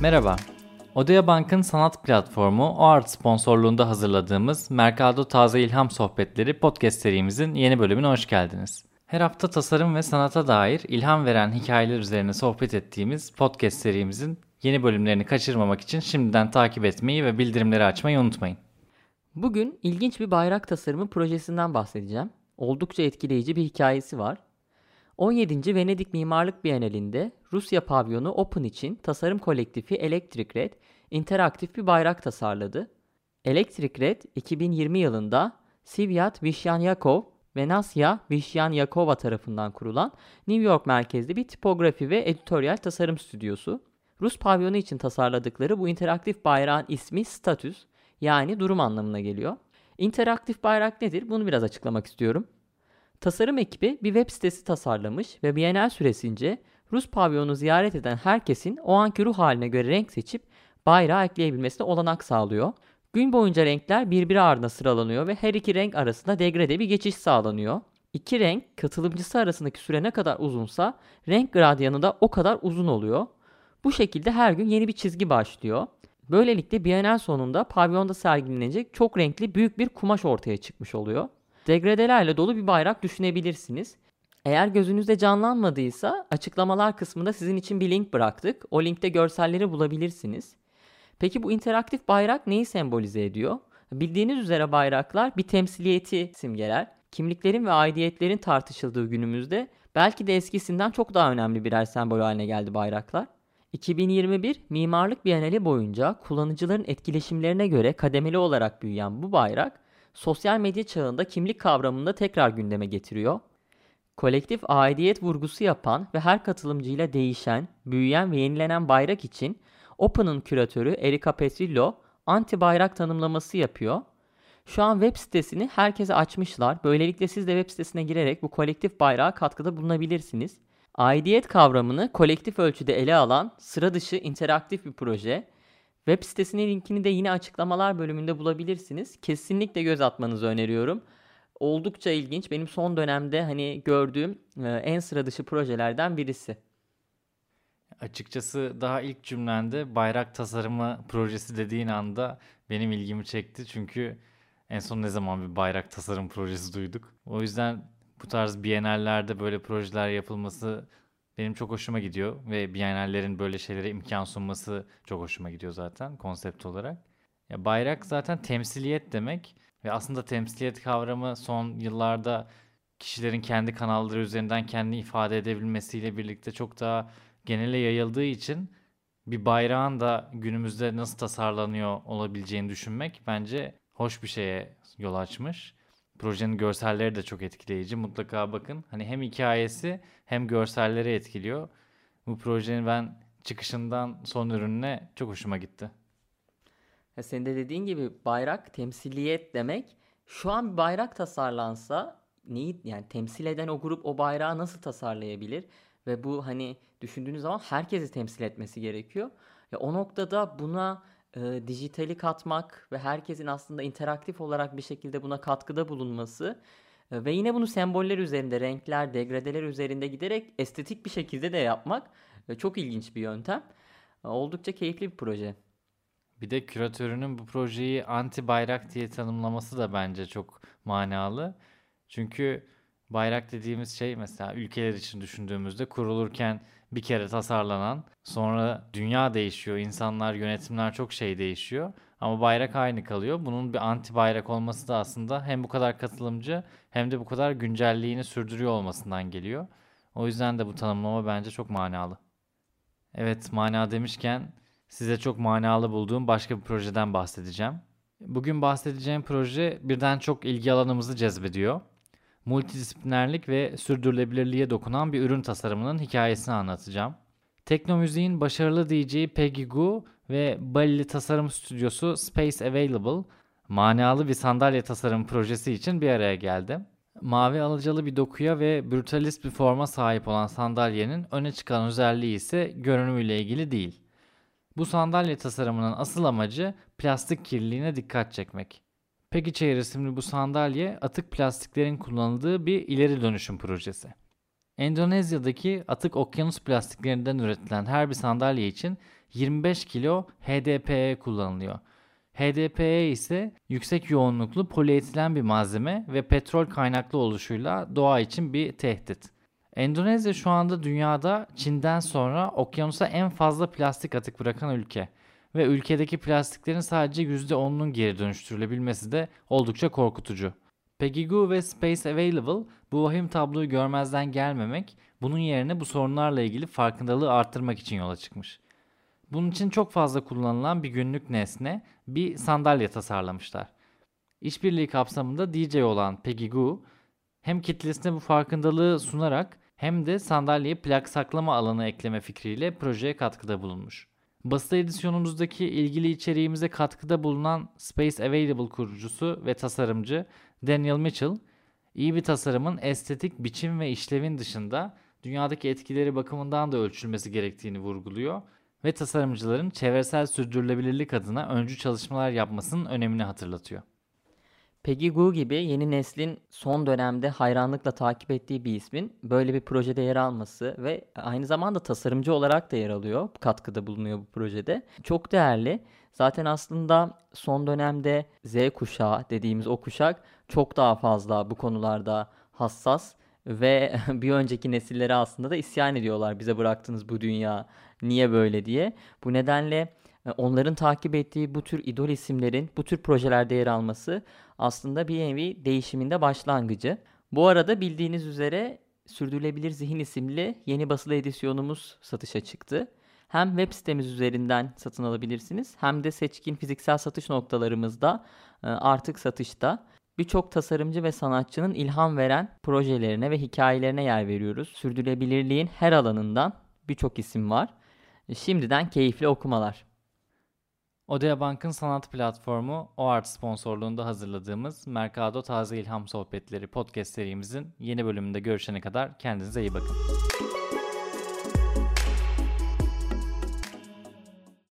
Merhaba. Odea Bank'ın sanat platformu OART sponsorluğunda hazırladığımız Mercado Taze İlham Sohbetleri podcast serimizin yeni bölümüne hoş geldiniz. Her hafta tasarım ve sanata dair ilham veren hikayeler üzerine sohbet ettiğimiz podcast serimizin yeni bölümlerini kaçırmamak için şimdiden takip etmeyi ve bildirimleri açmayı unutmayın. Bugün ilginç bir bayrak tasarımı projesinden bahsedeceğim. Oldukça etkileyici bir hikayesi var. 17. Venedik Mimarlık Bienalinde Rusya pavyonu Open için tasarım kolektifi Electric Red interaktif bir bayrak tasarladı. Electric Red 2020 yılında Svyat Vishanyakov ve Nasya Vishyanyakova tarafından kurulan New York merkezli bir tipografi ve editoryal tasarım stüdyosu. Rus pavyonu için tasarladıkları bu interaktif bayrağın ismi Status yani durum anlamına geliyor. İnteraktif bayrak nedir? Bunu biraz açıklamak istiyorum. Tasarım ekibi bir web sitesi tasarlamış ve Bienal süresince Rus pavyonu ziyaret eden herkesin o anki ruh haline göre renk seçip bayrağı ekleyebilmesine olanak sağlıyor. Gün boyunca renkler birbiri ardına sıralanıyor ve her iki renk arasında degrede bir geçiş sağlanıyor. İki renk katılımcısı arasındaki süre ne kadar uzunsa renk gradyanı da o kadar uzun oluyor. Bu şekilde her gün yeni bir çizgi başlıyor. Böylelikle Bienal sonunda pavyonda sergilenecek çok renkli büyük bir kumaş ortaya çıkmış oluyor. Degradelerle dolu bir bayrak düşünebilirsiniz. Eğer gözünüzde canlanmadıysa açıklamalar kısmında sizin için bir link bıraktık. O linkte görselleri bulabilirsiniz. Peki bu interaktif bayrak neyi sembolize ediyor? Bildiğiniz üzere bayraklar bir temsiliyeti simgeler. Kimliklerin ve aidiyetlerin tartışıldığı günümüzde belki de eskisinden çok daha önemli birer sembol haline geldi bayraklar. 2021 Mimarlık Bienali boyunca kullanıcıların etkileşimlerine göre kademeli olarak büyüyen bu bayrak sosyal medya çağında kimlik kavramını da tekrar gündeme getiriyor. Kolektif aidiyet vurgusu yapan ve her katılımcıyla değişen, büyüyen ve yenilenen bayrak için Open'ın küratörü Erika Petrillo anti bayrak tanımlaması yapıyor. Şu an web sitesini herkese açmışlar. Böylelikle siz de web sitesine girerek bu kolektif bayrağa katkıda bulunabilirsiniz. Aidiyet kavramını kolektif ölçüde ele alan sıra dışı interaktif bir proje. Web sitesinin linkini de yine açıklamalar bölümünde bulabilirsiniz. Kesinlikle göz atmanızı öneriyorum. Oldukça ilginç. Benim son dönemde hani gördüğüm e, en sıra dışı projelerden birisi. Açıkçası daha ilk cümlende bayrak tasarımı projesi dediğin anda benim ilgimi çekti. Çünkü en son ne zaman bir bayrak tasarım projesi duyduk. O yüzden bu tarz bienallerde böyle projeler yapılması benim çok hoşuma gidiyor. Ve bienallerin böyle şeylere imkan sunması çok hoşuma gidiyor zaten konsept olarak. Ya bayrak zaten temsiliyet demek. Ve aslında temsiliyet kavramı son yıllarda kişilerin kendi kanalları üzerinden kendini ifade edebilmesiyle birlikte çok daha genele yayıldığı için bir bayrağın da günümüzde nasıl tasarlanıyor olabileceğini düşünmek bence hoş bir şeye yol açmış. Projenin görselleri de çok etkileyici. Mutlaka bakın. Hani hem hikayesi hem görselleri etkiliyor. Bu projenin ben çıkışından son ürününe çok hoşuma gitti. Ya senin de dediğin gibi bayrak temsiliyet demek. Şu an bir bayrak tasarlansa neyi yani temsil eden o grup o bayrağı nasıl tasarlayabilir? Ve bu hani düşündüğünüz zaman herkesi temsil etmesi gerekiyor. Ya o noktada buna e, dijitali katmak ve herkesin aslında interaktif olarak bir şekilde buna katkıda bulunması e, ve yine bunu semboller üzerinde, renkler, degradeler üzerinde giderek estetik bir şekilde de yapmak e, çok ilginç bir yöntem. E, oldukça keyifli bir proje. Bir de küratörünün bu projeyi anti bayrak diye tanımlaması da bence çok manalı. Çünkü bayrak dediğimiz şey mesela ülkeler için düşündüğümüzde kurulurken bir kere tasarlanan sonra dünya değişiyor, insanlar, yönetimler çok şey değişiyor. Ama bayrak aynı kalıyor. Bunun bir anti bayrak olması da aslında hem bu kadar katılımcı hem de bu kadar güncelliğini sürdürüyor olmasından geliyor. O yüzden de bu tanımlama bence çok manalı. Evet mana demişken size çok manalı bulduğum başka bir projeden bahsedeceğim. Bugün bahsedeceğim proje birden çok ilgi alanımızı cezbediyor. Multidisiplinerlik ve sürdürülebilirliğe dokunan bir ürün tasarımının hikayesini anlatacağım. Teknomüziğin başarılı DJ Peggy Goo ve Balili tasarım stüdyosu Space Available manalı bir sandalye tasarım projesi için bir araya geldi. Mavi alıcalı bir dokuya ve brutalist bir forma sahip olan sandalyenin öne çıkan özelliği ise görünümüyle ilgili değil. Bu sandalye tasarımının asıl amacı plastik kirliliğine dikkat çekmek. Peki Chair isimli bu sandalye atık plastiklerin kullanıldığı bir ileri dönüşüm projesi. Endonezya'daki atık okyanus plastiklerinden üretilen her bir sandalye için 25 kilo HDPE kullanılıyor. HDPE ise yüksek yoğunluklu polietilen bir malzeme ve petrol kaynaklı oluşuyla doğa için bir tehdit. Endonezya şu anda dünyada Çin'den sonra okyanusa en fazla plastik atık bırakan ülke ve ülkedeki plastiklerin sadece %10'unun geri dönüştürülebilmesi de oldukça korkutucu. Pegigu ve Space Available bu vahim tabloyu görmezden gelmemek, bunun yerine bu sorunlarla ilgili farkındalığı arttırmak için yola çıkmış. Bunun için çok fazla kullanılan bir günlük nesne, bir sandalye tasarlamışlar. İşbirliği kapsamında DJ olan Pegigu, hem kitlesine bu farkındalığı sunarak hem de sandalyeye plak saklama alanı ekleme fikriyle projeye katkıda bulunmuş. Basın edisyonumuzdaki ilgili içeriğimize katkıda bulunan Space Available kurucusu ve tasarımcı Daniel Mitchell, iyi bir tasarımın estetik, biçim ve işlevin dışında dünyadaki etkileri bakımından da ölçülmesi gerektiğini vurguluyor ve tasarımcıların çevresel sürdürülebilirlik adına öncü çalışmalar yapmasının önemini hatırlatıyor. Peggy Gou gibi yeni neslin son dönemde hayranlıkla takip ettiği bir ismin böyle bir projede yer alması ve aynı zamanda tasarımcı olarak da yer alıyor. Katkıda bulunuyor bu projede. Çok değerli. Zaten aslında son dönemde Z kuşağı dediğimiz o kuşak çok daha fazla bu konularda hassas ve bir önceki nesillere aslında da isyan ediyorlar. Bize bıraktınız bu dünya niye böyle diye. Bu nedenle onların takip ettiği bu tür idol isimlerin bu tür projelerde yer alması aslında bir nevi değişiminde başlangıcı. Bu arada bildiğiniz üzere Sürdürülebilir Zihin isimli yeni basılı edisyonumuz satışa çıktı. Hem web sitemiz üzerinden satın alabilirsiniz hem de seçkin fiziksel satış noktalarımızda e, artık satışta. Birçok tasarımcı ve sanatçının ilham veren projelerine ve hikayelerine yer veriyoruz. Sürdürülebilirliğin her alanından birçok isim var. Şimdiden keyifli okumalar. Odea Bank'ın sanat platformu OART sponsorluğunda hazırladığımız Mercado Taze İlham Sohbetleri podcast serimizin yeni bölümünde görüşene kadar kendinize iyi bakın.